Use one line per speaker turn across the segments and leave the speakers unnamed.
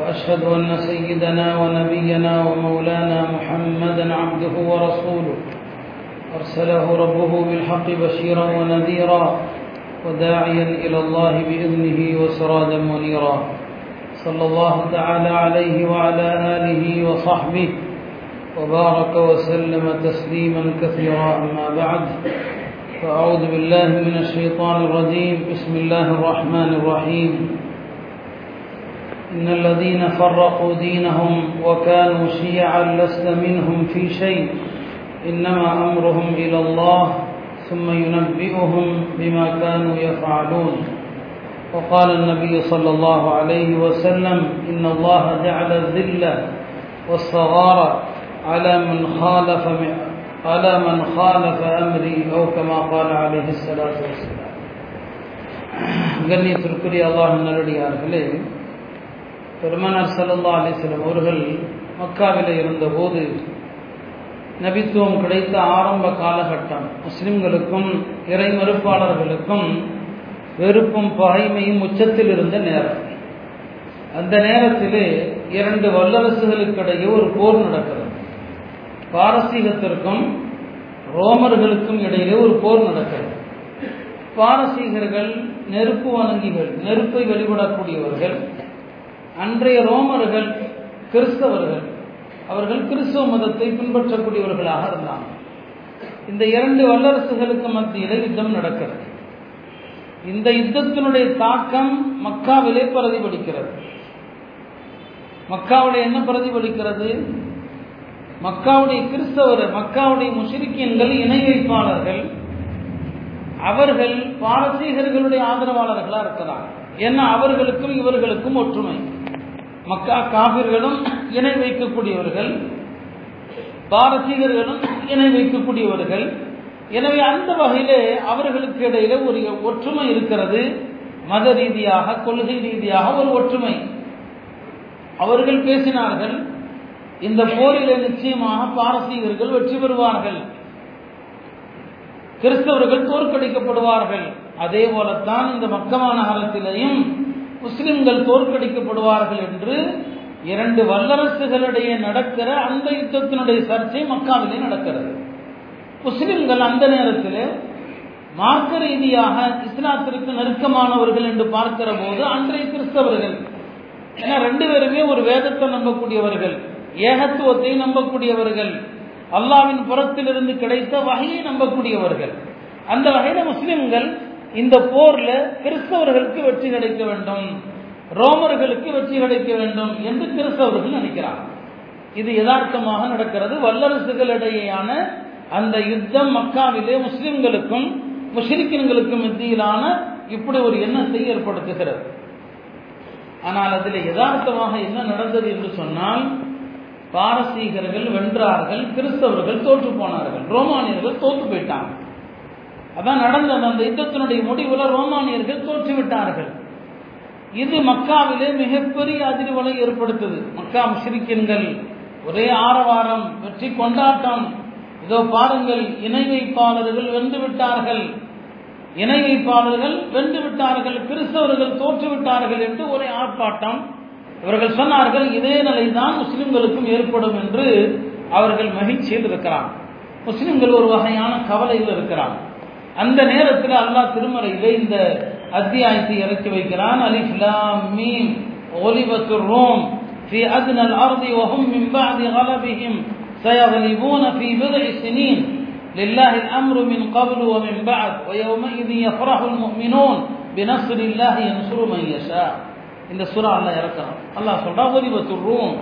وأشهد أن سيدنا ونبينا ومولانا محمدا عبده ورسوله. أرسله ربه بالحق بشيرا ونذيرا وداعيا إلى الله بإذنه وسراجا منيرا. صلى الله تعالى عليه وعلى آله وصحبه وبارك وسلم تسليما كثيرا. أما بعد فأعوذ بالله من الشيطان الرجيم. بسم الله الرحمن الرحيم. إن الذين فرقوا دينهم وكانوا شيعا لست منهم في شيء إنما أمرهم إلى الله ثم ينبئهم بما كانوا يفعلون وقال النبي صلى الله عليه وسلم إن الله جعل الذل والصغار على من خالف على من خالف أمري أو كما قال عليه الصلاة والسلام கண்ணியத்திற்குரிய அல்லாஹ் நல்லடியார்களே பெருமனார் சல்லா அலிஸ்லம் அவர்கள் மக்காவில் இருந்தபோது நபித்துவம் கிடைத்த ஆரம்ப காலகட்டம். முஸ்லிம்களுக்கும் இறை மறுப்பாளர்களுக்கும் வெறுப்பும் பகைமையும் உச்சத்தில் இருந்த நேரம். அந்த நேரத்திலே இரண்டு வல்லரசுகளுக்கிடையே ஒரு போர் நடக்கிறது. பாரசீகத்திற்கும் ரோமர்களுக்கும் இடையிலே ஒரு போர் நடக்கிறது. பாரசீகர்கள் நெருப்பு வணங்கிகள் நெருப்பை வழிபடக்கூடியவர்கள் அன்றைய ரோமர்கள் கிறிஸ்தவர்கள் அவர்கள் கிறிஸ்தவ மதத்தை பின்பற்றக்கூடியவர்களாக இருந்தாங்க. இந்த இரண்டு வல்லரசுகளுக்கு மத்தியில் யுத்தம் நடக்கிறது. இந்த யுத்தத்தினுடைய தாக்கம் மக்காவிலே பிரதிபலிக்கிறது. மக்காவுடைய என்ன பிரதிபலிக்கிறது? மக்காவுடைய கிறிஸ்தவர் மக்காவுடைய முஷிரிக்கியன்கள் இணை வைப்பாளர்கள் அவர்கள் பாரசீகர்களுடைய ஆதரவாளர்களாக இருக்கிறார்கள் ஏன்னா அவர்களுக்கும் இவர்களுக்கும் ஒற்றுமை. மக்கா காவிர்களும் இணை வைக்கக்கூடியவர்கள் பாரசீகர்களும் இணை வைக்கக்கூடியவர்கள். எனவே அந்த வகையிலே அவர்களுக்கு இடையில ஒரு ஒற்றுமை இருக்கிறது. மத ரீதியாக கொள்கை ரீதியாக ஒரு ஒற்றுமை. அவர்கள் பேசினார்கள் இந்த போரிலே நிச்சயமாக பாரசீகர்கள் வெற்றி பெறுவார்கள். கிறிஸ்தவர்கள் தோற்கடிக்கப்படுவார்கள். அதே போலத்தான் இந்த மக்கமா நகரத்திலேயும் முஸ்லிம்கள் தோற்கடிக்கப்படுவார்கள் என்று இரண்டு வல்லரசுகளிடையே நடக்கிற அந்த யுத்தத்தினுடைய சர்ச்சை மக்காவிலே நடக்கிறது. முஸ்லிம்கள் அந்த நேரத்தில் மார்க்க ரீதியாக இஸ்லாத்திற்கு நெருக்கமானவர்கள் என்று பார்க்கிற போது அன்றைய கிறிஸ்தவர்கள் ஏன்னா ரெண்டு பேருமே ஒரு வேதத்தை நம்பக்கூடியவர்கள் ஏகத்துவத்தை நம்பக்கூடியவர்கள் அல்லாவின் புறத்திலிருந்து கிடைத்த வகையை நம்பக்கூடியவர்கள். அந்த வகையில் முஸ்லிம்கள் இந்த போர்ல கிறிஸ்தவர்களுக்கு வெற்றி கிடைக்க வேண்டும். ரோமர்களுக்கு வெற்றி கிடைக்க வேண்டும் என்று கிறிஸ்தவர்கள் நினைக்கிறார் இது யதார்த்தமாக நடக்கிறது. வல்லரசுகளிடையேயான அந்த யுத்தம் மக்காவிலே முஸ்லிம்களுக்கும் முஸ்லிக்கின்களுக்கும் மத்தியிலான இப்படி ஒரு எண்ணத்தை ஏற்படுத்துகிறது. ஆனால் அதில் யதார்த்தமாக என்ன நடந்தது என்று சொன்னால் பாரசீகர்கள் வென்றார்கள் கிறிஸ்தவர்கள் தோற்று போனார்கள். ரோமானியர்கள் தோற்று போயிட்டாங்க. அதான் நடந்தது. அந்த யுத்தத்தினுடைய முடிவில் ரோமானியர்கள் தோற்றுவிட்டார்கள். இது மக்காவிலே மிகப்பெரிய அதிர்வலை ஏற்படுத்தது. மக்கா முஷ்ரிக்கின்கள் ஒரே ஆரவாரம் வெற்றி கொண்டாட்டம். இதோ பாருங்கள் இணை வைப்பாளர்கள் வென்று விட்டார்கள். இணை வைப்பாளர்கள் வென்று விட்டார்கள். கிறிஸ்தவர்கள் தோற்றுவிட்டார்கள் என்று ஒரே ஆர்ப்பாட்டம். இவர்கள் சொன்னார்கள் இதே நிலைதான் முஸ்லிம்களுக்கும் ஏற்படும் என்று அவர்கள் மகிழ்ச்சியில் இருக்கிறார் முஸ்லிம்கள் ஒரு வகையான கவலையில் இருக்கிறார் அந்த நேரத்தில் அல்லாஹ் திருமறையிலே இந்த அத்தியாயத்தை இறக்கி வைக்கிறான் அலிஃப்லாம் மீம் ஒலிபத்து ரோம் في أدنى الأرض وهم من بعد غلبهم سيغلبون في بضع سنين لله الأمر من قبل ومن بعد ويومئذ يفرح المؤمنون بنصر الله ينصر من يشاء இந்த சுறா அல்ல இறக்கிறான் அல்லாஹ் சொல்றா ஒலிபத்து ரோம்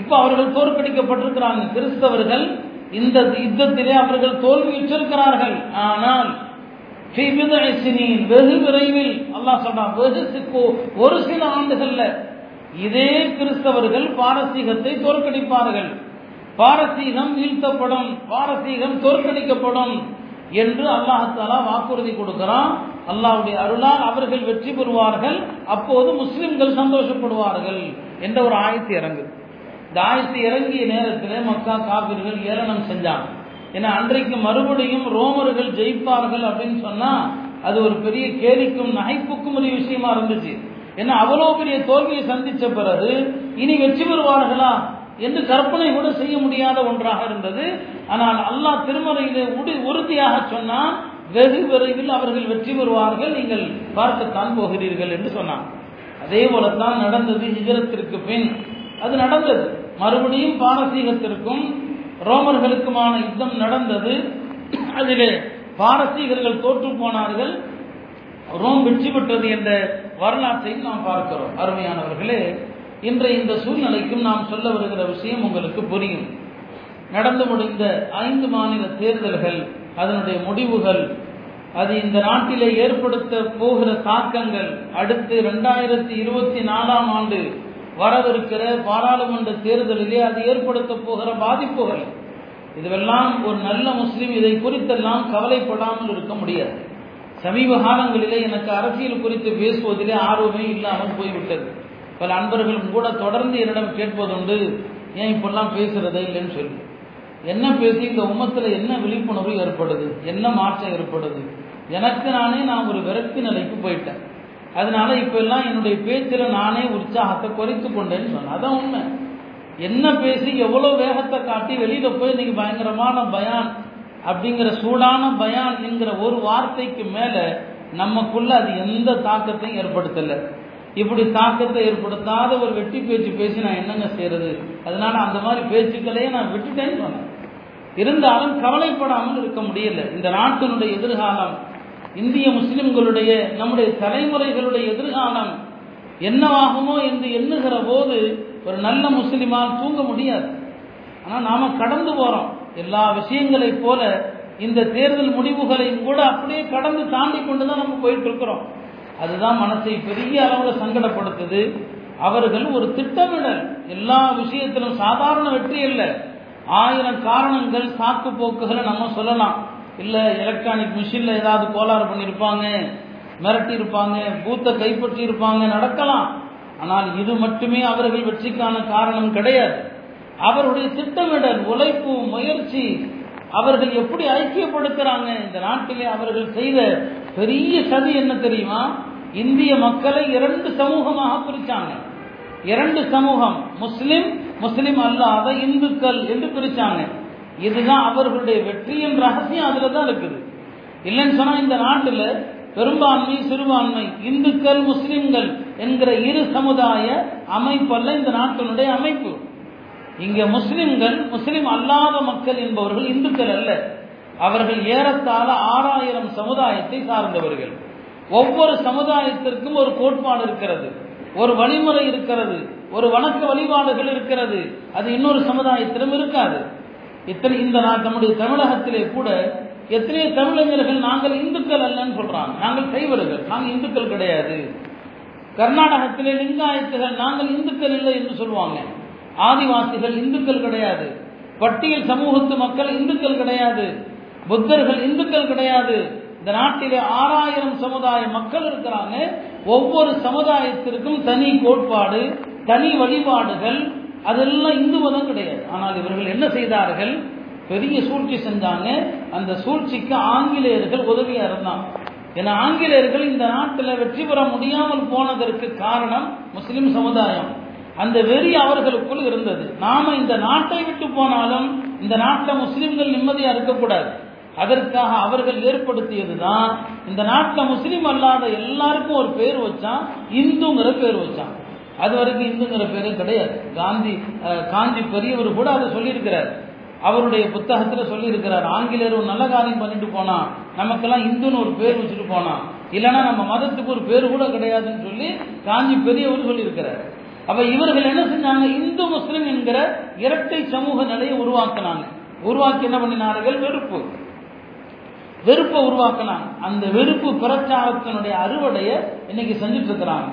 இப்போ அவர்கள் தோற்கடிக்கப்பட்டிருக்கிறாங்க கிறிஸ்தவர்கள் இந்த யுத்தத்திலே அவர்கள் தோல்வியுற்றிருக்கிறார்கள் ஆனால் வெகு விரைவில் அல்லாஹ் சொல்றான் வெகு ஒரு சில ஆண்டுகள்ல இதே கிறிஸ்தவர்கள் பாரசீகத்தை தோற்கடிப்பார்கள். பாரசீகம் வீழ்த்தப்படும் பாரசீகம் தோற்கடிக்கப்படும் என்று அல்லாஹாலா வாக்குறுதி கொடுக்கிறான். அல்லாவுடைய அருளால் அவர்கள் வெற்றி பெறுவார்கள் அப்போது முஸ்லிம்கள் சந்தோஷப்படுவார்கள் என்ற ஒரு ஆயத்து இறங்குது. தாயத்து இறங்கிய நேரத்தில் மக்கா காபிர்கள் ஏளனம் செஞ்சாங்க. ஏன்னா அன்றைக்கு மறுபடியும் ரோமர்கள் ஜெயிப்பார்கள் அப்படின்னு சொன்னால் அது ஒரு பெரிய கேலிக்கும் நகைப்புக்கும் ஒரு விஷயமா இருந்துச்சு. ஏன்னா அவ்வளோ பெரிய தோல்வியை சந்தித்த பிறகு இனி வெற்றி பெறுவார்களா என்று கற்பனை கூட செய்ய முடியாத ஒன்றாக இருந்தது. ஆனால் அல்லாஹ் திருமறையிலே உடி உறுதியாக சொன்னால் வெகு விரைவில் அவர்கள் வெற்றி பெறுவார்கள் நீங்கள் பார்க்கத்தான் போகிறீர்கள் என்று சொன்னான். அதே போலத்தான் நடந்தது ஹிஜரத்திற்கு பின். அது நடந்தது. மறுபடியும் பாரசீகத்திற்கும் ரோமர்களுக்குமான யுத்தம் நடந்தது. அதிலே பாரசீகர்கள் தோற்று போனார்கள். ரோம் வெற்றி பெற்றது என்ற வரலாற்றையும் நாம் பார்க்கிறோம். அருமையானவர்களே இன்றைய இந்த சூழ்நிலைக்கும் நாம் சொல்ல வருகிற விஷயம் உங்களுக்கு புரியும். நடந்து முடிந்த ஐந்து மாநில தேர்தல்கள் அதனுடைய முடிவுகள் அது இந்த நாட்டிலே ஏற்படுத்த போகிற தாக்கங்கள் அடுத்து ரெண்டாயிரத்தி இருபத்தி நாலாம் ஆண்டு வரவிருக்கிற பாராளுமன்ற தேர்தலிலே அது ஏற்படுத்த போகிற பாதிப்புகள். இதுவெல்லாம் ஒரு நல்ல முஸ்லீம் இதை குறித்தெல்லாம் கவலைப்படாமல் இருக்க முடியாது. சமீப காலங்களிலே எனக்கு அரசியல் குறித்து பேசுவதிலே ஆர்வமே இல்லாமல் போய்விட்டது. பல அன்பர்களும் கூட தொடர்ந்து என்னிடம் கேட்பதுண்டு ஏன் இப்பெல்லாம் பேசுறதே இல்லைன்னு சொல்லி. என்ன பேசி இந்த உம்மத்தில் என்ன விழிப்புணர்வு ஏற்படுது? என்ன மாற்றம் ஏற்படுது? எனக்கு நானே நான் ஒரு விரக்தி நிலைக்கு போயிட்டேன். அதனால இப்ப எல்லாம் என்னுடைய பேச்சில் நானே உற்சாகத்தை குறைத்து கொண்டேன்னு சொன்னேன். அதான் உண்மை. என்ன பேசி எவ்வளோ வேகத்தை காட்டி வெளியில போய் இன்னைக்கு பயங்கரமான பயான் அப்படிங்கிற சூடான பயான் என்கிற ஒரு வார்த்தைக்கு மேலே நமக்குள்ள அது எந்த தாக்கத்தையும் ஏற்படுத்தலை. இப்படி தாக்கத்தை ஏற்படுத்தாத ஒரு வெட்டி பேச்சு பேசி நான் என்னங்க செய்யறது அதனால அந்த மாதிரி பேச்சுக்களையே நான் விட்டுட்டேன்னு சொன்னேன். இருந்தாலும் கவலைப்படாமல் இருக்க முடியல. இந்த நாட்டினுடைய எதிர்காலம் இந்திய முஸ்லிம்களுடைய நம்முடைய தலைமுறைகளுடைய எதிர்காலம் என்னவாகுமோ என்று எண்ணுகிற போது ஒரு நல்ல முஸ்லிமால் தூங்க முடியாது. ஆனால் நாம் கடந்து போகிறோம் எல்லா விஷயங்களைப் போல இந்த தேர்தல் முடிவுகளையும் கூட அப்படியே கடந்து தாண்டி கொண்டு தான் நம்ம போயிட்டு இருக்கிறோம் அதுதான் மனசை பெரிய அளவில் சங்கடப்படுத்துது. அவர்கள் ஒரு திட்டமிடல். எல்லா விஷயத்திலும் சாதாரண வெற்றி இல்லை. ஆயிரம் காரணங்கள் சாக்கு போக்குகளை நம்ம சொல்லலாம். இல்லை எலக்ட்ரானிக் மிஷினில் ஏதாவது கோளாறு பண்ணியிருப்பாங்க மிரட்டி இருப்பாங்க பூத்தை கைப்பற்றி இருப்பாங்க நடக்கலாம். ஆனால் இது மட்டுமே அவர்கள் வெற்றிக்கான காரணம் கிடையாது. அவருடைய திட்டமிடல் உழைப்பு முயற்சி அவர்கள் எப்படி ஐக்கியப்படுத்துறாங்க? இந்த நாட்டிலே அவர்கள் செய்த பெரிய சதி என்ன தெரியுமா? இந்திய மக்களை இரண்டு சமூகமாக பிரிச்சாங்க. இரண்டு சமூகம் முஸ்லிம் முஸ்லிம் அல்லாத இந்துக்கள் என்று பிரிச்சாங்க. இதுதான் அவர்களுடைய வெற்றியின் ரகசியம் அதுல தான் இருக்குது. இல்லைன்னு சொன்னா இந்த நாட்டில் பெரும்பான்மை சிறுபான்மை இந்துக்கள் முஸ்லிம்கள் என்கிற இரு சமுதாய அமைப்பல்ல இந்த நாட்டினுடைய அமைப்பு. இங்கே முஸ்லிம்கள் முஸ்லிம் அல்லாத மக்கள் என்பவர்கள் இந்துக்கள் அல்ல. அவர்கள் ஏறத்தாழ ஆறாயிரம் சமுதாயத்தை சார்ந்தவர்கள். ஒவ்வொரு சமுதாயத்திற்கும் ஒரு கோட்பாடு இருக்கிறது. ஒரு வழிமுறை இருக்கிறது. ஒரு வணக்க வழிபாடுகள் இருக்கிறது. அது இன்னொரு சமுதாயத்திலும் இருக்காது. இத்தனை இந்த நான் நம்முடைய தமிழகத்திலே கூட எத்தனையோ தமிழறிஞர்கள் நாங்கள் இந்துக்கள் அல்லன்னு சொல்றாங்க. நாங்கள் சைவர்கள் நாங்கள் இந்துக்கள் கிடையாது. கர்நாடகத்திலே லிங்காயத்துகள் நாங்கள் இந்துக்கள் இல்லை என்று சொல்லுவாங்க. ஆதிவாசிகள் இந்துக்கள் கிடையாது. பட்டியல் சமூகத்து மக்கள் இந்துக்கள் கிடையாது. புத்தர்கள் இந்துக்கள் கிடையாது. இந்த நாட்டிலே ஆறாயிரம் சமுதாய மக்கள் இருக்கிறாங்க. ஒவ்வொரு சமுதாயத்திற்கும் தனி கோட்பாடு தனி வழிபாடுகள் அதெல்லாம் இந்து மதம் கிடையாது. ஆனால் இவர்கள் என்ன செய்தார்கள்? பெரிய சூழ்ச்சி செஞ்சாங்க. அந்த சூழ்ச்சிக்கு ஆங்கிலேயர்கள் உதவியா இருந்தாங்க. ஏன்னா ஆங்கிலேயர்கள் இந்த நாட்டில் வெற்றி பெற முடியாமல் போனதற்கு காரணம் முஸ்லிம் சமுதாயம். அந்த வெறி அவர்களுக்குள் இருந்தது. நாம இந்த நாட்டை விட்டு போனாலும் இந்த நாட்டில் முஸ்லிம்கள் நிம்மதியா இருக்கக்கூடாது. அதற்காக அவர்கள் ஏற்படுத்தியதுதான். இந்த நாட்டில் முஸ்லீம் அல்லாத எல்லாருக்கும் ஒரு பேர் வச்சான். இந்துங்கிற பேர் வச்சான். அது வரைக்கும் இந்துங்கிற பேரே கிடையாது. காந்தி காஞ்சி பெரியவர் கூட அதை சொல்லியிருக்கிறார். அவருடைய புத்தகத்தில் சொல்லியிருக்கிறார். ஆங்கிலேயர் ஒரு நல்ல காரியம் பண்ணிட்டு போனா நமக்கெல்லாம் இந்துன்னு ஒரு பேர் வச்சுட்டு போனான் இல்லைன்னா நம்ம மதத்துக்கு ஒரு பேர் கூட கிடையாதுன்னு சொல்லி காஞ்சி பெரியவர் சொல்லியிருக்கிறார். அப்ப இவர்கள் என்ன செஞ்சாங்க? இந்து முஸ்லிம் என்கிற இரட்டை சமூக நிலையை உருவாக்கினாங்க. உருவாக்கி என்ன பண்ணினார்கள்? வெறுப்பு. வெறுப்பை உருவாக்கினாங்க. அந்த வெறுப்பு பிரச்சாரத்தினுடைய அறுவடையை இன்னைக்கு செஞ்சுட்டு இருக்கிறாங்க.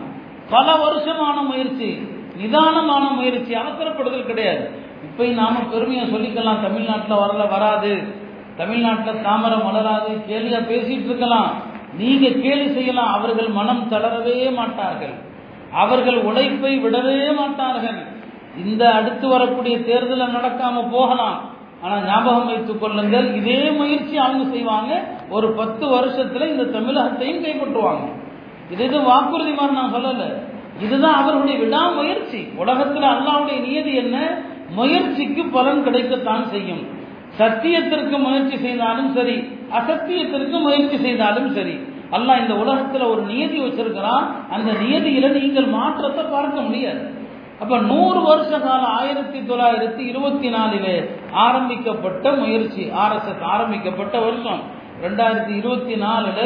பல வருஷமான முயற்சி நிதானமான முயற்சி அவசரப்படுதல் கிடையாது. இப்போ நாம பெருமையை சொல்லிக்கலாம் தமிழ்நாட்டில் வரல வராது. தமிழ்நாட்டில் தாமரம் மலராது கேலியா பேசிட்டு இருக்கலாம். நீங்க கேலி செய்யலாம் அவர்கள் மனம் தளரவே மாட்டார்கள். அவர்கள் உழைப்பை விடவே மாட்டார்கள். இந்த அடுத்து வரக்கூடிய தேர்தலில் நடக்காம போகலாம். ஆனா ஞாபகம் வைத்துக் கொள்ளுங்கள் இதே முயற்சி அவங்க செய்வாங்க. ஒரு பத்து வருஷத்துல இந்த தமிழகத்தையும் கைப்பற்றுவாங்க. இது எதுவும் வாக்குறுதி மாதிரி நான் சொல்லலை. இதுதான் அவருடைய விடாமுயற்சி. உலகத்தில் அல்லாவுடைய நியதி என்ன? முயற்சிக்கு பலன் கிடைக்கத்தான் செய்யும். சத்தியத்திற்கு முயற்சி செய்தாலும் சரி அசத்தியத்திற்கு முயற்சி செய்தாலும் சரி அல்லாஹ் இந்த உலகத்தில் ஒரு நியதி வச்சிருக்கிறான். அந்த நியதியில நீங்கள் மாற்றத்தை பார்க்க முடியாது. அப்ப நூறு வருஷ காலம் ஆயிரத்தி தொள்ளாயிரத்தி இருபத்தி நாலிலே ஆரம்பிக்கப்பட்ட முயற்சி ஆர்எஸ்எஸ் ஆரம்பிக்கப்பட்ட வருஷம். ரெண்டாயிரத்தி இருபத்தி நாலுல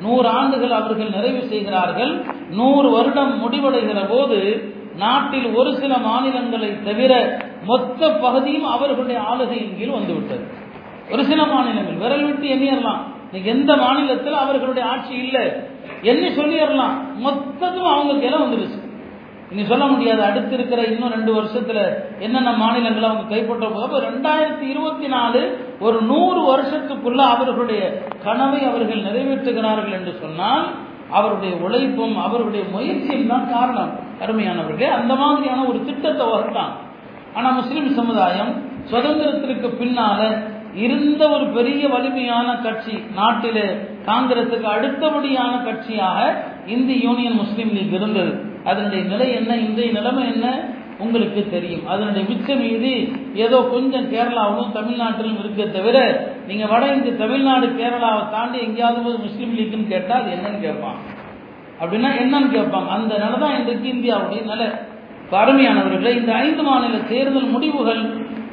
நூறு ஆண்டுகள் அவர்கள் நிறைவு செய்கிறார்கள் நூறு வருடம் முடிவடைகிற போது நாட்டில் ஒரு சில மாநிலங்களை தவிர மொத்த பகுதியும் அவர்களுடைய ஆளுகையின் கீழ் வந்துவிட்டது. ஒரு சில மாநிலங்கள் விரல் விட்டு எண்ணிடலாம். இன்னைக்கு எந்த மாநிலத்தில் அவர்களுடைய ஆட்சி இல்லை? எண்ணி சொல்லிடலாம். மொத்தத்தும் அவங்க கையில வந்துருச்சு. நீங்க சொல்ல முடியாது. அடுத்து இருக்கிற இன்னும் ரெண்டு வருஷத்துல என்னென்ன மாநிலங்களை அவங்க கைப்பற்ற போக ரெண்டாயிரத்தி இருபத்தி நாலு ஒரு நூறு வருஷத்துக்குள்ள அவர்களுடைய கனவை அவர்கள் நிறைவேற்றுகிறார்கள் என்று சொன்னால் அவருடைய உழைப்பும் அவருடைய முயற்சியும் தான் காரணம். அருமையானவர்களே அந்த மாதிரியான ஒரு திட்டத்தை வகுத்தான் ஆனா முஸ்லிம் சமுதாயம் சுதந்திரத்திற்கு பின்னால இருந்த ஒரு பெரிய வலிமையான கட்சி நாட்டிலே காங்கிரசுக்கு அடுத்தபடியான கட்சியாக இந்திய யூனியன் முஸ்லீம் லீக் இருந்தது. அதனுடைய நிலை என்ன? இன்றைய நிலைமை என்ன? உங்களுக்கு தெரியும். அதனுடைய மிச்ச மீதி ஏதோ கொஞ்சம் கேரளாவிலும் தமிழ்நாட்டிலும் இருக்க தவிர நீங்கள் வட இந்திய தமிழ்நாடு கேரளாவை தாண்டி எங்கேயாவது போது முஸ்லீம் லீக்குன்னு கேட்டால் அது என்னன்னு கேட்பான் அப்படின்னா என்னன்னு கேட்பாங்க. அந்த நிலை தான் இன்றைக்கு இந்தியாவுடைய நிலை. அருமையானவர்களே இந்த ஐந்து மாநில தேர்தல் முடிவுகள்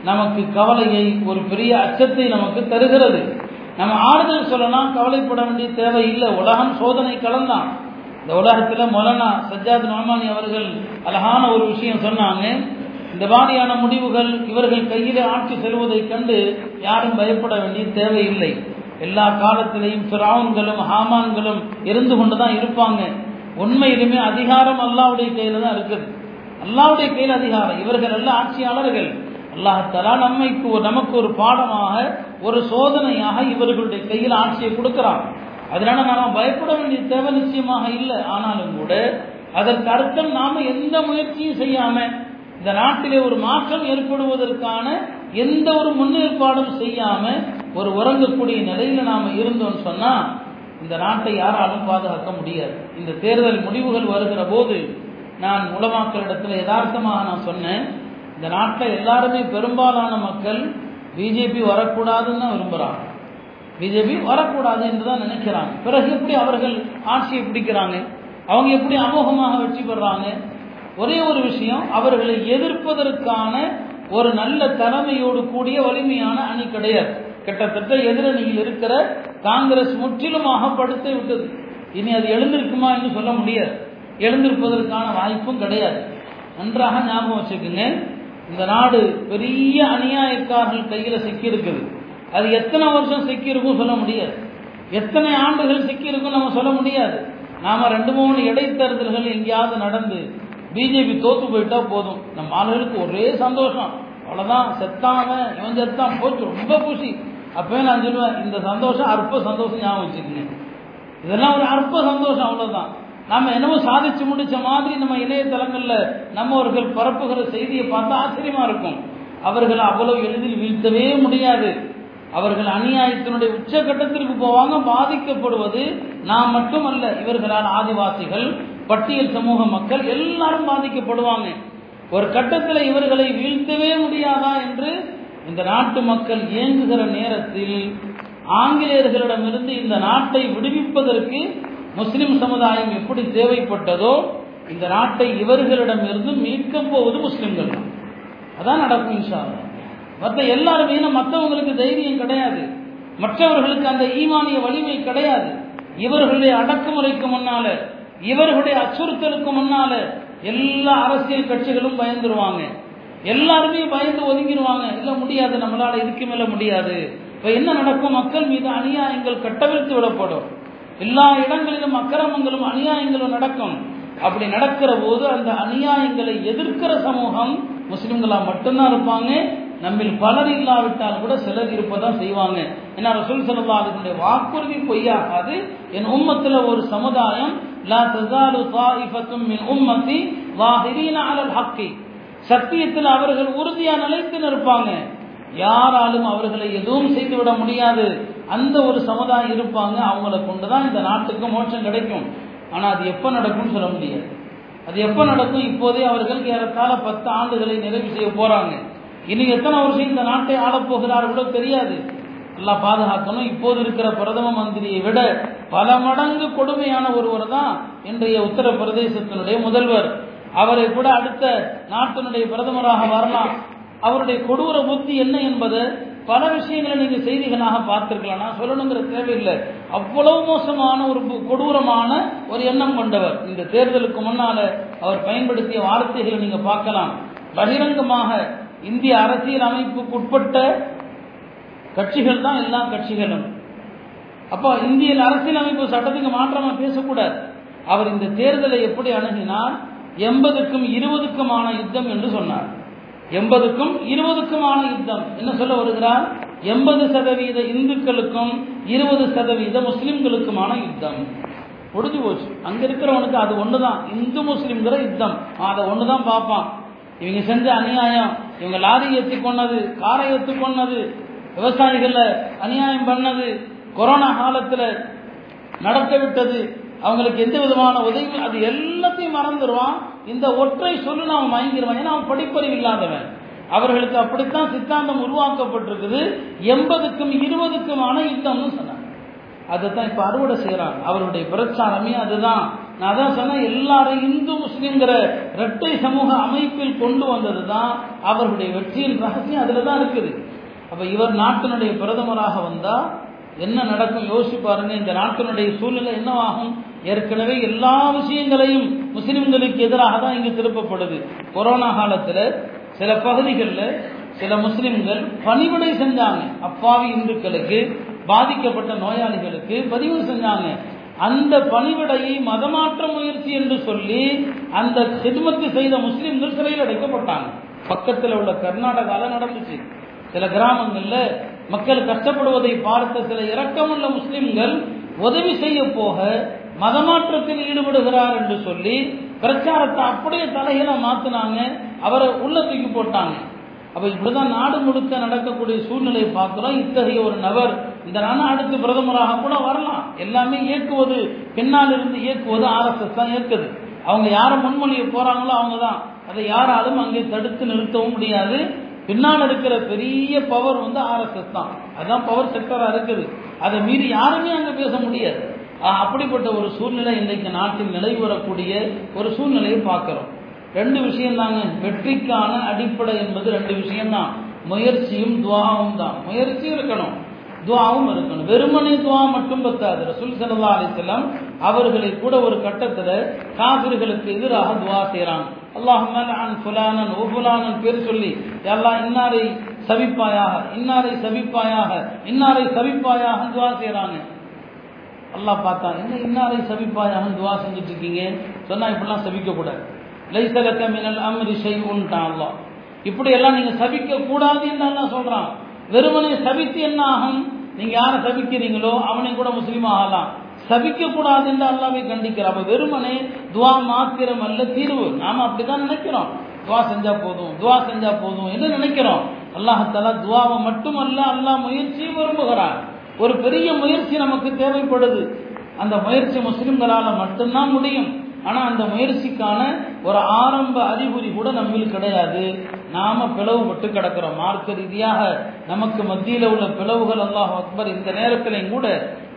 நமக்கு கவலையை ஒரு பெரிய அச்சத்தை நமக்கு தருகிறது. நம்ம ஆறுதல் சொல்லலாம் கவலைப்பட வேண்டிய தேவை இல்லை. உலகம் சோதனை கலந்தான் இந்த உலகத்தில் மொலனா சஜாத் நொமானி அவர்கள் அழகான ஒரு விஷயம் சொன்னாங்க. இந்த மாதிரியான முடிவுகள் இவர்கள் கையில் ஆட்சி செல்வதைக் கண்டு யாரும் பயப்பட வேண்டிய தேவையில்லை. எல்லா காலத்திலையும் பிராவுன்களும் ஹாமான்களும் இருந்து கொண்டு தான் இருப்பாங்க. உண்மையிலுமே அதிகாரம் அல்லாவுடைய கையில தான் இருக்குது. அல்லாவுடைய கையில் அதிகாரம். இவர்கள் எல்லாம் ஆட்சியாளர்கள். அல்லாஹாலா நம்மைக்கு நமக்கு ஒரு பாடமாக ஒரு சோதனையாக இவர்களுடைய கையில் ஆட்சியை கொடுக்கிறான். அதனால நாம பயப்பட வேண்டிய தேவை நிச்சயமாக இல்லை. ஆனாலும் கூட அதற்கு அர்த்தம் நாம எந்த முயற்சியும் செய்யாம இந்த நாட்டிலே ஒரு மாற்றம் ஏற்படுவதற்கான எந்த ஒரு முன்னேற்பாடும் செய்யாம ஒரு உறங்கக்கூடிய நிலையில நாம இருந்தோம்னு சொன்னா இந்த நாட்டை யாராலும் பாதுகாக்க முடியாது. இந்த தேர்தல் முடிவுகள் வருகிற போது நான் உலமாக்களிடத்தில் யதார்த்தமாக நான் சொன்னேன் இந்த நாட்டில் எல்லாருமே பெரும்பாலான மக்கள் பிஜேபி வரக்கூடாதுன்னு தான் விரும்புகிறாங்க பிஜேபி வரக்கூடாது என்று தான் நினைக்கிறாங்க. பிறகு எப்படி அவர்கள் ஆட்சியை பிடிக்கிறாங்க? அவங்க எப்படி அமோகமாக வெற்றி பெறாங்க? ஒரே ஒரு விஷயம் அவர்களை எதிர்ப்பதற்கான ஒரு நல்ல தலைமையோடு கூடிய வலிமையான அணி கிடையாது. கிட்டத்தட்ட எதிரணியில் இருக்கிற காங்கிரஸ் முற்றிலுமாக படுத்து விட்டது. இனி அது எழுந்திருக்குமா என்று சொல்ல முடியாது. எழுந்திருப்பதற்கான வாய்ப்பும் கிடையாது. நன்றாக ஞாபகம் வச்சுக்கோங்க. இந்த நாடு பெரிய அநியாயக்காரர்கள் கையில் சிக்கியிருக்குது. அது எத்தனை வருஷம் சிக்கி இருக்கும் சொல்ல முடியாது. எத்தனை ஆண்டுகள் சிக்கி இருக்கும் நம்ம சொல்ல முடியாது. நாம ரெண்டு மூணு இடைத்தேர்தல்கள் எங்கேயாவது நடந்து பிஜேபி தோத்து போயிட்டா போதும். நம்ம ஆளுகளுக்கு ஒரே சந்தோஷம். அவ்வளவுதான். செத்தாம இவன் செத்தான். போச்சு. ரொம்ப குஷி. அப்பவே நான் சொல்லுவேன் இந்த சந்தோஷம் அற்ப சந்தோஷம் ஞாபகம் வச்சுக்கோங்க. இதெல்லாம் ஒரு அற்ப சந்தோஷம் அவ்வளவுதான். நாம என்னமோ சாதிச்சு முடிச்ச மாதிரி நம்ம இணையதளங்கள்ல நம்மவர்கள் பரப்புகிற செய்தியை பார்த்தா ஆச்சரியமா இருக்கும். அவர்கள் அவ்வளவு எளிதில் வீழ்த்தவே முடியாது. அவர்கள் அநியாயத்தினுடைய உச்சகட்டத்திற்கு போவாங்க பாதிக்கப்படுவது நாம் மட்டுமல்ல. இவர்களால் ஆதிவாசிகள் பட்டியல் சமூக மக்கள் எல்லாரும் பாதிக்கப்படுவாங்க. ஒரு கட்டத்தில் இவர்களை வீழ்த்தவே முடியாதா என்று இந்த நாட்டு மக்கள் இயங்குகிற நேரத்தில் ஆங்கிலேயர்களிடமிருந்து இந்த நாட்டை விடுவிப்பதற்கு முஸ்லிம் சமுதாயம் எப்படி தேவைப்பட்டதோ இந்த நாட்டை இவர்களிடமிருந்து மீட்க போவது முஸ்லிம்கள் தான். அதான் நடக்கும் இன்ஷா மற்ற எல்லாருமே மற்றவங்களுக்கு தைரியம் கிடையாது. மற்றவர்களுக்கு அந்த ஈமானிய வலிமை கிடையாது. இவர்களுடைய அடக்குமுறைக்கு முன்னால இவர்களுடைய அச்சுறுத்தலுக்கு முன்னால எல்லா அரசியல் கட்சிகளும் பயந்துருவாங்க. எல்லாருமே பயந்து ஒதுங்கிடுவாங்க இல்ல முடியாது நம்மளால இதுக்கு மேல முடியாது. இப்ப என்ன நடக்கும்? மக்கள் மீது அநியாயங்கள் கட்டவிழ்த்து விடப்படும். எல்லா இடங்களிலும் அக்கிரமங்களும் அநியாயங்களும் நடக்கும். அப்படி நடக்கிற போது அந்த அநியாயங்களை எதிர்க்கிற சமூகம் முஸ்லிம்களா மட்டும்தான் இருப்பாங்க நம்மில் பலர் இல்லாவிட்டால் கூட சிலர் இருப்பதான் செய்வாங்க. ஏன்னா ரசூல் சல்லா அதனுடைய வாக்குறுதி பொய்யாகாது. என் உம்மத்துல ஒரு சமுதாயம் லா தஸாலு தாயிஃபத்தும் மின் உம்மத்தி லாஹிரீன அலல் ஹக்கி. சத்தியத்தில் அவர்கள் உறுதியா நிலைத்து நிற்பாங்க. யாராலும் அவர்களை எதுவும் செய்துவிட முடியாது. அந்த ஒரு சமுதாயம் இருப்பாங்க. அவங்கள கொண்டுதான் இந்த நாட்டுக்கு மோட்சம் கிடைக்கும். ஆனால் அது எப்போ நடக்கும்னு சொல்ல முடியாது. அது எப்போ நடக்கும்? இப்போதே அவர்கள் ஏறத்தாழ பத்து ஆண்டுகளை நிறைவு செய்ய போறாங்க. இனி எத்தனை வருஷம் இந்த நாட்டை ஆளப்போகிறார்களோ தெரியாது. நல்லா பாதுகாக்கணும். இப்போது இருக்கிற பிரதம மந்திரியை விட பல மடங்கு கொடுமையான ஒருவர் தான் இன்றைய உத்தரப்பிரதேசத்தினுடைய முதல்வர். அவரை கூட அடுத்த நாட்டினுடைய பிரதமராக வரலாம். அவருடைய கொடூர புத்தி என்ன என்பது பல விஷயங்களை நீங்க செய்திகளாக பார்த்திருக்கலாம். நான் சொல்லணுங்கிற தேவையில்லை. அவ்வளவு மோசமான ஒரு கொடூரமான ஒரு எண்ணம் கொண்டவர். இந்த தேர்தலுக்கு முன்னால அவர் பயன்படுத்திய வார்த்தைகளை நீங்க பார்க்கலாம். பகிரங்கமாக இந்திய அரசியல் அமைப்புக்குட்பட்ட கட்சிகள் தான் எல்லா கட்சிகளும். அப்போ இந்திய அரசியல் அமைப்பு சட்டத்துக்கு மாற்றமா பேசக்கூடாது. அவர் இந்த தேர்தலை எப்படி அணுகினார்? எண்பதுக்கும் இருபதுக்குமான யுத்தம் என்று சொன்னார். எண்பதுக்கும் இருபதுக்குமான யுத்தம். என்ன சொல்ல வருகிறார்? எண்பது சதவீத இந்துக்களுக்கும் இருபது சதவீத முஸ்லிம்களுக்குமான யுத்தம். முடிஞ்சு போச்சு. அங்க இருக்கிறவனுக்கு அது ஒண்ணுதான். இந்து முஸ்லிம்கிற யுத்தம். அதை ஒண்ணுதான் பார்ப்பான். இவங்க செஞ்ச அநியாயம். இவங்க லாரி ஏற்றி கொண்டது காரை ஏற்றி கொண்டது விவசாயிகளை அநியாயம் பண்ணது கொரோனா காலத்தில் நடக்க விட்டது அவங்களுக்கு எந்த விதமான உதவி அது எல்லாத்தையும் மறந்துடுவான். இந்த ஒற்றை சொல்லு நாம் மயங்கிடுவான். ஏன்னா அவன் படிப்பறிவு இல்லாதவன். அவர்களுக்கு அப்படித்தான் சித்தாந்தம் உருவாக்கப்பட்டிருக்குது. எண்பதுக்கும் இருபதுக்குமான யுத்தம்னு சொன்னாங்க. அதுதான் இப்போ அறுவடை செய்கிறாங்க அவருடைய பிரச்சாரமே அதுதான். நான் தான் சொன்னேன் எல்லாரும் இந்து முஸ்லீம்ங்கிற இரட்டை சமூக அமைப்பில் கொண்டு வந்தது தான் அவர்களுடைய வெற்றியின் ரகசியம் அதில் தான் இருக்குது. அப்போ இவர் நாட்டினுடைய பிரதமராக வந்தால் என்ன நடக்கும் யோசிப்பாருன்னு இந்த நாட்டினுடைய சூழ்நிலை என்னவாகும்? ஏற்கனவே எல்லா விஷயங்களையும் முஸ்லிம்களுக்கு எதிராக தான் இங்கு திருப்பப்படுது. கொரோனா காலத்தில் சில பகுதிகளில் சில முஸ்லிம்கள் பணிவிடை செஞ்சாங்க. அப்பாவி இந்துக்களுக்கு பாதிக்கப்பட்ட நோயாளிகளுக்கு பதிவு செஞ்சாங்க. அந்த பணிவிடையை மதமாற்ற முயற்சி என்று சொல்லி அந்த சிதுமத்து செய்த முஸ்லிம்கள் சிறையில் அடைக்கப்பட்டாங்க. பக்கத்தில் உள்ள கர்நாடகால நடந்துச்சு. சில கிராமங்கள்ல மக்கள் கஷ்டப்படுவதை பார்த்த சில இரக்கமுள்ள முஸ்லிம்கள் உதவி செய்ய போக மதமாற்றத்தில் ஈடுபடுகிறார் என்று சொல்லி பிரச்சாரத்தை அப்படியே தலையில மாத்தினாங்க. அவரை உள்ள தூக்கி போட்டாங்க. அப்ப இப்படிதான் நாடு முழுக்க நடக்கக்கூடிய சூழ்நிலையை பார்க்கிறோம். இத்தகைய ஒரு நபர் இந்த அடுத்து பிரதமராக கூட வரலாம். எல்லாமே இயக்குவது பின்னால் இருந்து இயக்குவது ஆர்எஸ்எஸ் தான் இயக்குது. அவங்க யாரை முன்மொழிய போறாங்களோ அவங்க தான் அதை யாராலும் அங்கே தடுத்து நிறுத்தவும் முடியாது. பின்னால் இருக்கிற பெரிய பவர் வந்து ஆர்எஸ்எஸ் தான். அதுதான் பவர் செக்டராக இருக்குது. அதை மீறி யாருமே அங்கே பேச முடியாது. அப்படிப்பட்ட ஒரு சூழ்நிலை இன்றைக்கு நாட்டில் நிலை வரக்கூடிய ஒரு சூழ்நிலையை பார்க்குறோம். ரெண்டு விஷயம் தாங்க. வெற்றிக்கான அடிப்படை என்பது ரெண்டு விஷயம் தான் முயற்சியும் துவாவும் தான். முயற்சி இருக்கணும். துவாவும் இருக்கணும். வெறுமனே துவா மட்டும் பத்தாது. ரசூல் சல்லா அலிசல்லாம் அவர்களை கூட ஒரு கட்டத்துல காவிர்களுக்கு எதிராக துவா செய்யறாங்க அல்லாஹ் ஃபுலானன் ஓபுலானன் பேர் சொல்லி எல்லாம் இன்னாரை சவிப்பாயாக இன்னாரை சவிப்பாயாக இன்னாரை சவிப்பாயாக துவா செய்யறாங்க அல்லாஹ் பார்த்தா என்ன இன்னாரை சவிப்பாயாக துவா செஞ்சுட்டு இருக்கீங்க சொன்னா இப்படிலாம் சவிக்கக்கூடாது லைசலக்க மினல் அம்ரி ஷைஉன்ட்டான் அல்லாஹ். இப்படி எல்லாம் நீங்க சபிக்க கூடாது என்று அல்லாஹ் சொல்றான். வெறுமனை சபித்து என்ன ஆகும் நீங்க யாரை சபிக்கிறீங்களோ அவனையும் கூட முஸ்லீம் ஆகலாம். சபிக்க கூடாது என்று அல்லாவே கண்டிக்கிறார். அப்ப வெறுமனே துவா மாத்திரம் அல்ல தீர்வு. நாம அப்படிதான் நினைக்கிறோம். துவா செஞ்சா போதும் துவா செஞ்சா போதும் என்று நினைக்கிறோம். அல்லாஹால துவாவை மட்டுமல்ல அல்லாஹ் முயற்சி விரும்புகிறார். ஒரு பெரிய முயற்சி நமக்கு தேவைப்படுது. அந்த முயற்சி முஸ்லிம்களால் மட்டும்தான் முடியும். ஆனால் அந்த முயற்சிக்கான ஒரு ஆரம்ப அறிகுறி கூட நம்மில் கிடையாது. நாம பிளவுபட்டு கிடக்கிறோம். மார்க்க ரீதியாக நமக்கு மத்தியில உள்ள பிளவுகள் அல்லாஹ் அக்பர் இந்த நேரத்திலையும் கூட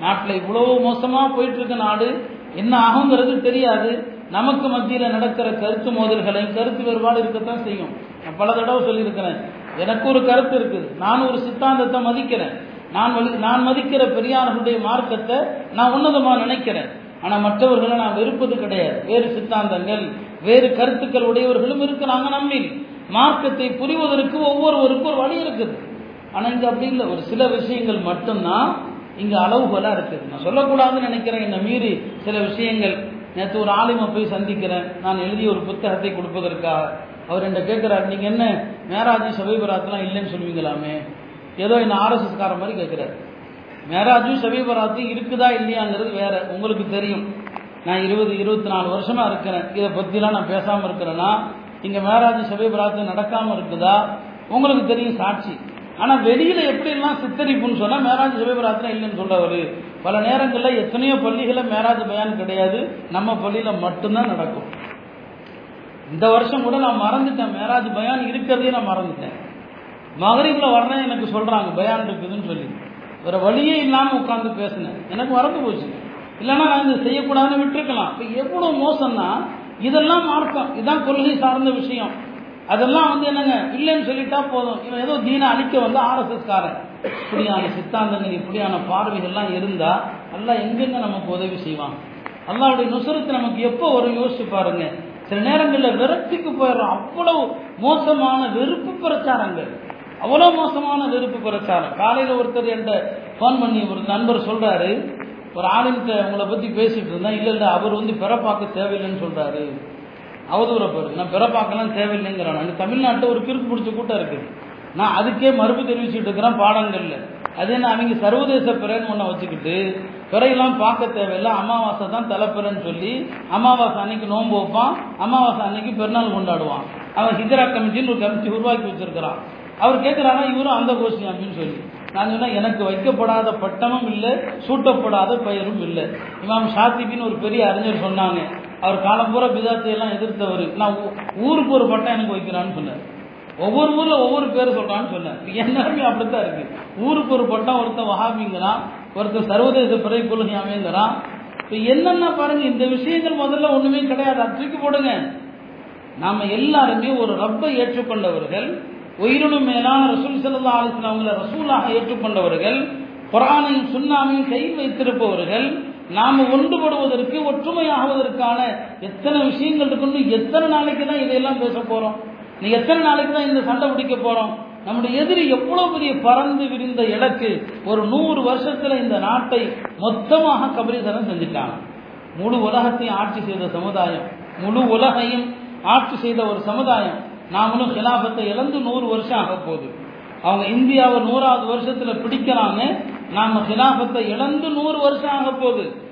நாட்டில் இவ்வளவு மோசமா போயிட்டு இருக்க நாடு. என்ன ஆகுங்கிறது தெரியாது. நமக்கு மத்தியில நடக்கிற கருத்து மோதல்களையும் கருத்து வேறுபாடு இருக்கத்தான் செய்யும். நான் பல தடவை சொல்லியிருக்கிறேன். எனக்கு ஒரு கருத்து இருக்குது. நான் ஒரு சித்தாந்தத்தை மதிக்கிறேன். நான் நான் மதிக்கிற பெரியார்களுடைய மார்க்கத்தை நான் உன்னதமா நினைக்கிறேன். ஆனா மற்றவர்களை நான் வெறுப்பது கிடையாது. வேறு சித்தாந்தங்கள் வேறு கருத்துக்கள் உடையவர்களும் இருக்கிறாங்க நம்மில். மார்க்கத்தை புரிவதற்கு ஒவ்வொருவருக்கும் ஒரு வழி இருக்குது. ஆனால் இங்கே அப்படி இல்லை. ஒரு சில விஷயங்கள் மட்டும்தான் இங்கே அளவுகோலாக இருக்குது. நான் சொல்லக்கூடாதுன்னு நினைக்கிறேன். என்னை மீறி சில விஷயங்கள். நேற்று ஒரு ஆலிமை போய் சந்திக்கிறேன். நான் எழுதிய ஒரு புத்தகத்தை கொடுப்பதற்காக. அவர் என்கிட்ட கேட்குறாரு நீங்கள் என்ன மேராஜி சபைபராத்தெலாம் இல்லைன்னு சொல்லுவீங்களாமே? ஏதோ என்ன ஆர்எஸ்எஸ்கார மாதிரி கேட்குறாரு. மேராஜும் சபைபராத்தும் இருக்குதா இல்லையாங்கிறது வேற. உங்களுக்கு தெரியும். நான் இருபது இருபத்தி நாலு வருஷமாக இருக்கிறேன். இதை பற்றிலாம் நான் பேசாமல் இருக்கிறேன்னா இங்கே மேராஜ் சபைபராத்து நடக்காமல் இருக்குதா? உங்களுக்கு தெரியும் சாட்சி. ஆனால் வெளியில் எப்படிலாம் சித்தரிப்புன்னு சொன்னால் மேராஜ் சபைபராத்திரம் இல்லைன்னு சொல்கிறவர் பல நேரங்களில் எத்தனையோ பள்ளிகளில் மேராஜ் பயான் கிடையாது. நம்ம பள்ளியில் மட்டும்தான் நடக்கும். இந்த வருஷம் கூட நான் மறந்துட்டேன். மேராஜ் பயான் இருக்கிறதே நான் மறந்துட்டேன். மகரிபில் வர்றேன் எனக்கு சொல்கிறாங்க பயான் இருக்குதுன்னு சொல்லி. வேற வழியே இல்லாமல் உட்காந்து பேசினேன். எனக்கு மறந்து போச்சு. இல்லைன்னா நான் இதை செய்யக்கூடாதுன்னு விட்டுருக்கலாம். இப்போ எவ்வளோ மோசம்னா இதெல்லாம் மார்க்கம் இதுதான் கொள்கை சார்ந்த விஷயம். அதெல்லாம் வந்து என்னங்க? இல்லைன்னு சொல்லிட்டா போதும். இவன் ஏதோ தீனை அழிக்க வந்து ஆர்எஸ்எஸ் காரன் இப்படியான சித்தாந்தங்கள் இப்படியான பார்வைகள்லாம் இருந்தா எல்லாம் எங்கெங்க நமக்கு உதவி செய்வான்? அல்லாவுடைய நுசரத்து நமக்கு எப்போ வரும்? யோசிச்சு பாருங்க. சில நேரங்களில் விரக்திக்கு போயிடுறோம். அவ்வளவு மோசமான வெறுப்பு பிரச்சாரங்கள். அவ்வளோ மோசமான வெறுப்பு பிரச்சாரம். காலையில் ஒருத்தர் என்கிட்ட ஃபோன் பண்ணி ஒரு நண்பர் சொல்றாரு ஒரு ஆளுங்கிட்ட உங்களை பற்றி பேசிட்டு இருந்தேன் இல்லை இல்லை அவர் வந்து பிறப்பாக்க தேவையில்லைன்னு சொல்கிறாரு அவதூற பேர் நான் பிறப்பாக்கெல்லாம் தேவையில்லைங்கிறான். அங்கே தமிழ்நாட்டில் ஒரு கிறுக்கு பிடிச்ச கூட்டம் இருக்குது நான் அதுக்கே மறுப்பு தெரிவிச்சுட்டு இருக்கிறேன் பாடங்களில். அதே நான் அவங்க சர்வதேச பிறன்னு ஒன்றை வச்சுக்கிட்டு பிறையெல்லாம் பார்க்க தேவையில்லை. அமாவாசை தான் தலைப்பிறன்னு சொல்லி அமாவாசை அன்னைக்கு நோன்பு வைப்பான். அமாவாசை அன்னைக்கு பெருநாள் கொண்டாடுவான். அவன் ஹிஜரா கமிட்டின்னு ஒரு கமிட்டி உருவாக்கி வச்சிருக்கிறான். அவர் கேட்குறாங்க இவரும் அந்த கோஷ்டி அப்படின்னு சொல்லி. நான் சொன்னேன் எனக்கு வைக்கப்படாத பட்டமும் இல்லை சூட்டப்படாத பெயரும் இல்லை. இமாம் ஷாத்திபின்னு ஒரு பெரிய அறிஞர் சொன்னாங்க. அவர் காலம்பூரா பிதாத்தையெல்லாம் எதிர்த்தவர். நான் ஊருக்கு ஒரு பட்டம் எனக்கு வைக்கிறான்னு சொன்னார். ஒவ்வொரு ஊரில் ஒவ்வொரு பேர் சொல்கிறான்னு சொன்னேன் எல்லாருமே அப்படித்தான் இருக்கு. ஊருக்கு ஒரு பட்டம் ஒருத்தர் வஹாபிங்கிறான் ஒருத்தர் சர்வதேச பிறை கொள்கையாமேங்கிறான். இப்போ என்னென்ன பாருங்க இந்த விஷயங்கள் முதல்ல ஒன்றுமே கிடையாது. அது தூக்கி போடுங்க. நாம எல்லாருமே ஒரு ரப்பை ஏற்றுக்கொண்டவர்கள் உயிரினும் மேலான ரசூல் செல்லா அலிஸ்லாம் அவங்கள ரசூலாக ஏற்றுக்கொண்டவர்கள் குரானையும் சுண்ணாமையும் கை வைத்திருப்பவர்கள் நாம் ஒன்றுபடுவதற்கு ஒற்றுமையாகுவதற்கான எத்தனை விஷயங்கள் இருக்குன்னு எத்தனை நாளைக்கு தான் இதையெல்லாம் பேச போகிறோம் நீ எத்தனை நாளைக்கு தான் இந்த சண்டை பிடிக்க போகிறோம் நம்முடைய எதிரி எவ்வளோ பெரிய பறந்து விரிந்த இலக்கு ஒரு நூறு வருஷத்தில் இந்த நாட்டை மொத்தமாக கபலீகரம் செஞ்சுட்டாங்க. முழு உலகத்தையும் ஆட்சி செய்த சமுதாயம் முழு உலகையும் ஆட்சி செய்த ஒரு சமுதாயம் நாமளும் ஹிலாபத்தை இழந்து நூறு வருஷம் ஆக போகுது. அவங்க இந்தியாவை நூறாவது வருஷத்துல பிடிக்கிறாங்க நாம ஹிலாபத்தை இழந்து நூறு வருஷம் ஆக போகுது.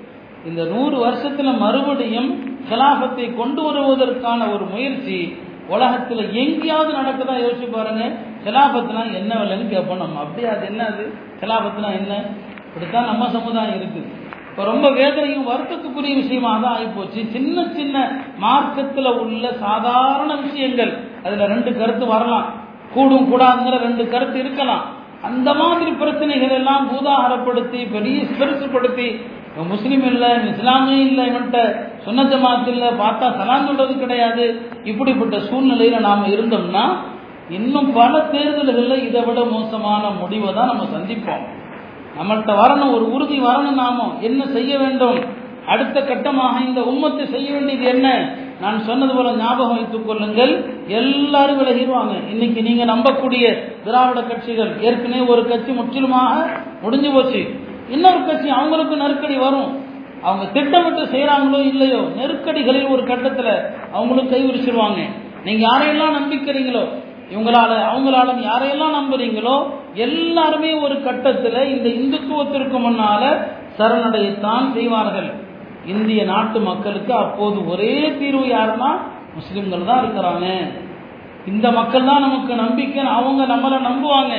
இந்த நூறு வருஷத்துல மறுபடியும் ஹிலாபத்தை கொண்டு வருவதற்கான ஒரு முயற்சி உலகத்துல எங்கேயாவது நடக்குதா யோசிச்சு பாருங்க. ஹிலாபத்னா என்ன விலைன்னு கேட்போம் நம்ம. அப்படியே அது என்ன அது? ஹிலாபத்னா என்ன? இப்படித்தான் நம்ம சமுதாயம் இருக்குது. இப்போ ரொம்ப வேதனையும் வருத்தத்துக்குரிய விஷயமா தான் ஆகிப்போச்சு. சின்ன சின்ன மார்க்கத்தில் உள்ள சாதாரண விஷயங்கள் அதில் ரெண்டு கருத்து வரலாம். கூடும் கூடாதுங்கிற ரெண்டு கருத்து இருக்கலாம். அந்த மாதிரி பிரச்சனைகள் எல்லாம் பூதாகரப்படுத்தி பெரிய பெருசுப்படுத்தி இவன் முஸ்லீம் இல்லை இஸ்லாமே இல்லை இவன்கிட்ட சொன்ன ஜமாத் இல்லை பார்த்தா சலாம் சொல்றது கிடையாது. இப்படிப்பட்ட சூழ்நிலையில நாம இருந்தோம்னா இன்னும் பல தேர்தல்களில் இதை விட மோசமான முடிவை தான் நம்ம சந்திப்போம். நம்மள்கிட்ட வரணும் ஒரு உறுதி வரணும் நாம. என்ன செய்ய வேண்டும்? அடுத்த கட்டமாக இந்த உம்மத்தை செய்ய வேண்டியது என்ன? நான் சொன்னது போல ஞாபகம் வைத்துக் கொள்ளுங்கள். எல்லாரும் விலகிடுவாங்க. இன்னைக்கு நீங்க நம்பக்கூடிய திராவிட கட்சிகள் ஏற்கனவே ஒரு கட்சி முற்றிலுமாக முடிஞ்சு போச்சு. இன்னொரு கட்சி அவங்களுக்கு நெருக்கடி வரும். அவங்க திட்டமிட்டு செய்யறாங்களோ இல்லையோ நெருக்கடிகளில் ஒரு கட்டத்தில் அவங்களும் கை விரிச்சிருவாங்க. நீங்க யாரையெல்லாம் நம்பிக்கிறீங்களோ இவங்களால அவங்களால யாரையெல்லாம் நம்புறீங்களோ எல்லாருமே ஒரு கட்டத்தில் இந்த இந்துத்துவத்திற்கு முன்னால சரணடையத்தான் செய்வார்கள். இந்திய நாட்டு மக்களுக்கு அப்போது ஒரே தீர்வு யாருன்னா முஸ்லிம்கள் தான் இருக்கிறாங்க. இந்த மக்கள் தான் நமக்கு நம்பிக்கை அவங்க நம்மளை நம்புவாங்க.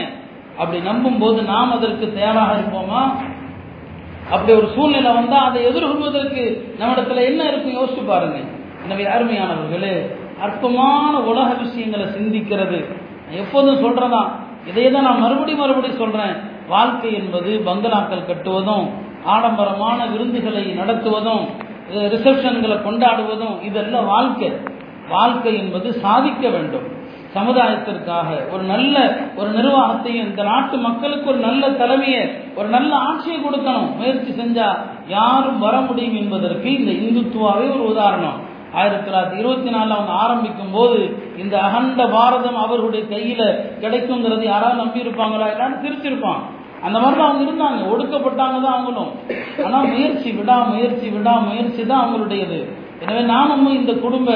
அப்படி நம்பும் போது நாம் அதற்கு தயாராக இருப்போமா? அப்படி ஒரு சூழ்நிலை வந்தா அதை எதிர்கொள்வதற்கு நம்மிடத்துல என்ன இருக்கும்? யோசிச்சு பாருங்க. எனவே அருமையானவர்களே அற்பமான உலக விஷயங்களை சிந்திக்கிறது. எப்போதும் சொல்றதா இதையே தான் நான் மறுபடி மறுபடி சொல்றேன். வாழ்க்கை என்பது பங்களாக்கள் கட்டுவதும் ஆடம்பரமான விருந்துகளை நடத்துவதும் ரிசப்ஷன்களை கொண்டாடுவதும் இதெல்லாம் வாழ்க்கை. வாழ்க்கை என்பது சாதிக்க வேண்டும். சமுதாயத்திற்காக ஒரு நல்ல ஒரு நிர்வாகத்தையும் இந்த நாட்டு மக்களுக்கு ஒரு நல்ல தலைமையை ஒரு நல்ல ஆட்சியை கொடுக்கணும். முயற்சி செஞ்சா யாரும் வர முடியும் என்பதற்கு இந்த இந்துத்துவாவே ஒரு உதாரணம். ஆயிரத்தி தொள்ளாயிரத்தி இருபத்தி நாலில் அவங்க ஆரம்பிக்கும் போது இந்த அகண்ட பாரதம் அவர்களுடைய கையில் கிடைக்குங்கிறது யாராவது நம்பியிருப்பாங்களா? எல்லாரும் சிரிச்சிருப்பான். அந்த மாதிரி தான் அவங்க இருந்தாங்க. ஒடுக்கப்பட்டாங்க தான் அவங்களும். ஆனா முயற்சி விடா முயற்சி விடா முயற்சி தான் அவங்களுடையது. எனவே நாமும் இந்த குடும்ப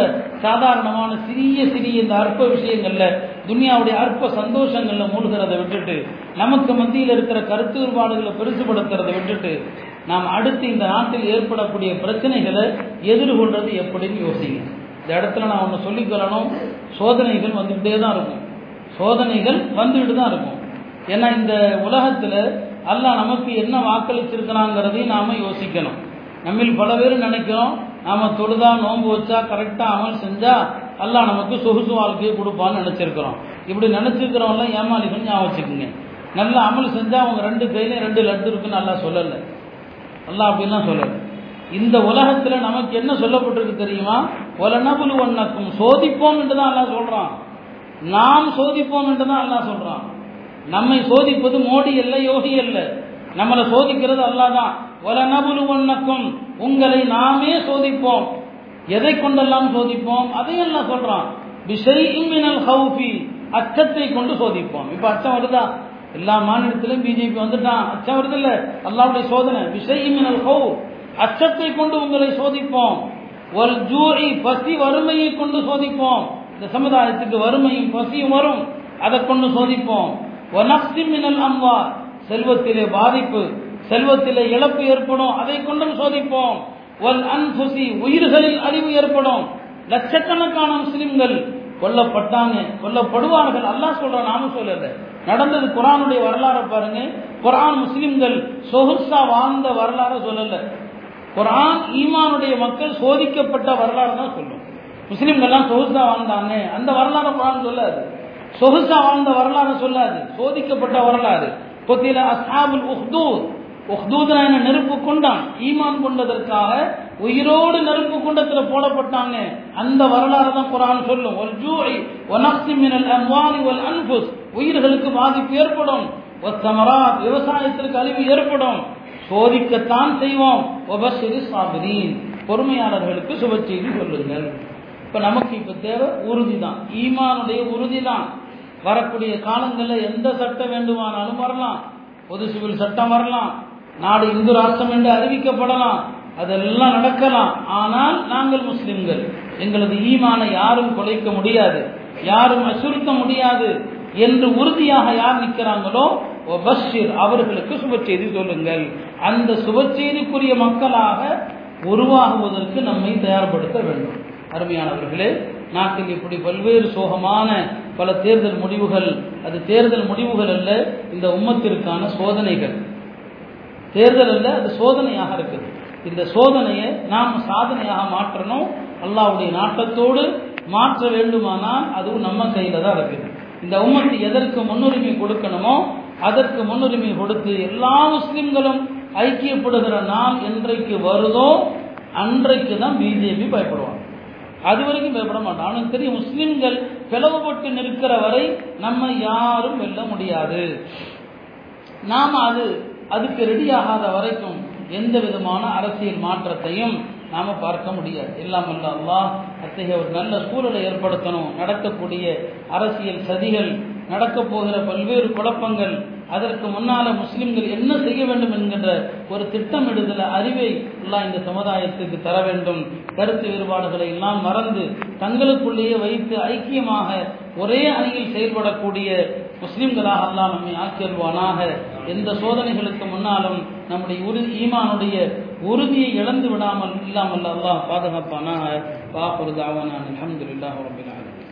சாதாரணமான சிறிய சிறிய இந்த அற்ப விஷயங்கள்ல துனியாவுடைய அற்ப சந்தோஷங்கள்ல மூழ்கிறத விட்டுட்டு நமக்கு மத்தியில் இருக்கிற கருத்து வேறுபாடுகளை பெருசுபடுத்துறதை விட்டுட்டு நாம் அடுத்து இந்த நாட்டில் ஏற்படக்கூடிய பிரச்சனைகளை எதிர்கொள்றது எப்படின்னு யோசிங்க. இந்த இடத்துல நான் ஒன்று சொல்லிக்கொள்ளணும் சோதனைகள் வந்துகிட்டே தான் இருக்கும். சோதனைகள் வந்துகிட்டு தான் இருக்கும். ஏன்னா இந்த உலகத்தில் அல்லாஹ் நமக்கு என்ன வாக்களிச்சிருக்கிறாங்கிறதையும் நாம் யோசிக்கணும். நம்மில் பல பேர் நினைக்கிறோம் நாம் தொழுதா நோன்பு வச்சா கரெக்டாக அமல் செஞ்சால் அல்லாஹ் நமக்கு சொகுசு வாழ்க்கையை கொடுப்பான்னு நினச்சிருக்கிறோம். இப்படி நினச்சிருக்கிறவங்களாம் ஏமாளிகள் ஞாபகம் வச்சுக்கோங்க. நல்ல அமல் செஞ்சால் அவங்க ரெண்டு கையிலையும் ரெண்டு லட்டு இருக்குன்னு நல்லா சொல்லலை. அல்லாஹ் அப்படின்லாம் சொல்லலை. இந்த உலகத்தில் நமக்கு என்ன சொல்லப்பட்டிருக்கு தெரியுமா? ஒலனபுல் ஒன்னக்கும் சோதிப்போம் என்று தான் அல்லாஹ் சொல்கிறான் நாம் சோதிப்போம் என்று தான் அல்லாஹ் சொல்கிறான் நம்மை சோதிப்பது மோடி அல்ல யோகி அல்ல. நம்மளை சோதிக்கிறது அல்லாதான். ஒன்னக்கும் உங்களை நாமே சோதிப்போம். எதை கொண்டெல்லாம் சோதிப்போம்? அதையும் எல்லாம் சொல்றான். விஷயிமினல் ஹவுஃபி அச்சத்தை கொண்டு சோதிப்போம். இப்ப அச்சம் வருதா? எல்லா மாநிலத்திலும் பிஜேபி வந்துட்டான். அச்சம் வருது இல்ல அல்லாவுடைய சோதனை விஷயிமினல் ஹவு அச்சத்தை கொண்டு உங்களை சோதிப்போம். ஒரு ஜூரி பசி வறுமையை கொண்டு சோதிப்போம். இந்த சமுதாயத்துக்கு வறுமையும் பசியும் வரும். அதை கொண்டு சோதிப்போம். செல்வத்திலே பாதிப்பு செல்வத்திலே இழப்பு ஏற்படும். அதை கொண்டும் சோதிப்போம். உயிர்களில் அறிவு ஏற்படும். லட்சக்கணக்கான முஸ்லிம்கள் கொல்லப்பட்டாங்க கொல்லப்படுவார்கள். அல்லாஹ் சொல்ற நானும் சொல்லல நடந்தது குரானுடைய வரலாறை பாருங்க. குரான் முஸ்லிம்கள் சொகுசா வாழ்ந்த வரலாறு சொல்லல. குரான் ஈமானுடைய மக்கள் சோதிக்கப்பட்ட வரலாறு தான் சொல்லும். முஸ்லிம்கள்லாம் சொகுசா வாழ்ந்தாங்க. அந்த வரலாறு குரான் சொல்லாது. சொகுசா வாழ்ந்த வரலாறு சொல்லாது. சோதிக்கப்பட்ட வரலாறு. கொத்தில அசாபுல் உஹ்தூத். உஹ்தூத்னா என்ன நெருப்பு கொண்டான். ஈமான் கொண்டதற்காக உயிரோடு நெருப்பு குண்டத்தில் போடப்பட்டாங்க அந்த வரலாறு தான் குரான் சொல்லும். ஒரு ஜூஐ ஒனக்சி மினல் அம்வாலி ஒல் அன்புஸ் உயிர்களுக்கு பாதிப்பு ஏற்படும். ஒத்தமரா விவசாயத்திற்கு அழிவு ஏற்படும். சோதிக்கத்தான் செய்வோம். ஒபசிறு சாபிரீன். பொறுமையாளர்களுக்கு சுபச்செய்தி சொல்லுங்கள். இப்ப நமக்கு இப்ப தேவை உறுதி தான் ஈமானுடைய உறுதி தான் வரக்கூடிய காலங்களில் எந்த சட்டம் வேண்டுமானாலும் வரலாம். பொது சிவில் சட்டம் வரலாம். நாடு இந்து ராஷ்டிரம் என்று அறிவிக்கப்படலாம். அதெல்லாம் நடக்கலாம். ஆனால் நாங்கள் முஸ்லிம்கள். எங்களது ஈமானை யாரும் குலைக்க முடியாது. யாரும் அசுறுத்த முடியாது. என்று உறுதியாக யார் நிற்கிறாங்களோ பஷீர் அவர்களுக்கு சுப செய்தி சொல்லுங்கள். அந்த சுப செய்திக்குரிய மக்களாக உருவாகுவதற்கு நம்மை தயார்படுத்த வேண்டும். அருமையானவர்களே நாட்டில் இப்படி பல்வேறு சோகமான பல தேர்தல் முடிவுகள் அது தேர்தல் முடிவுகள் அல்ல இந்த உம்மத்திற்கான சோதனைகள். தேர்தல் அல்ல அது சோதனையாக இருக்குது. இந்த சோதனையை நாம் சாதனையாக மாற்றணும் அல்லாவுடைய நாட்டத்தோடு மாற்ற வேண்டுமானால் அதுவும் நம்ம கையில் தான் இருக்குது. இந்த உம்மத்து எதற்கு முன்னுரிமை கொடுக்கணுமோ அதற்கு முன்னுரிமை கொடுத்து எல்லா முஸ்லிம்களும் ஐக்கியப்படுகிற நாள் என்றைக்கு வருதோ அன்றைக்கு தான் பிஜேபி பயப்படுவாங்க. அது வரைக்கும் பயப்பட மாட்டோம் அவனுக்கு தெரியும் முஸ்லிம்கள் பிளவுபட்டு நிற்கிற வரை நம்ம யாரும் வெல்ல முடியாது. நாம் அது அதுக்கு ரெடியாகாத வரைக்கும் எந்த விதமான அரசியல் மாற்றத்தையும் நாம பார்க்க முடியாது. எல்லாம் அல்ல அல்லாஹ் அத்தகைய ஒரு நல்ல சூழலை ஏற்படுத்தணும். நடக்கக்கூடிய அரசியல் சதிகள் நடக்கப் போகிற பல்வேறு குழப்பங்கள் அதற்கு முன்னால முஸ்லிம்கள் என்ன செய்ய வேண்டும் என்கின்ற ஒரு திட்டமிடுதல அறிவை எல்லாம் இந்த சமுதாயத்துக்கு தர வேண்டும். கருத்து வேறுபாடுகளை எல்லாம் மறந்து தங்களுக்குள்ளேயே வைத்து ஐக்கியமாக ஒரே அணியில் செயல்படக்கூடிய முஸ்லிம்களாக அல்லாஹ் நம்மை ஆக்கியல்வானாக. எந்த சோதனைகளுக்கு முன்னாலும் நம்முடைய உறுதி ஈமானுடைய உறுதியை இழந்து விடாமல் இல்லாமல் அல்லாஹ் பாதுகாப்பானாக. பாபுரு தாவானான் அலமதுல்லாஹ் ரபில்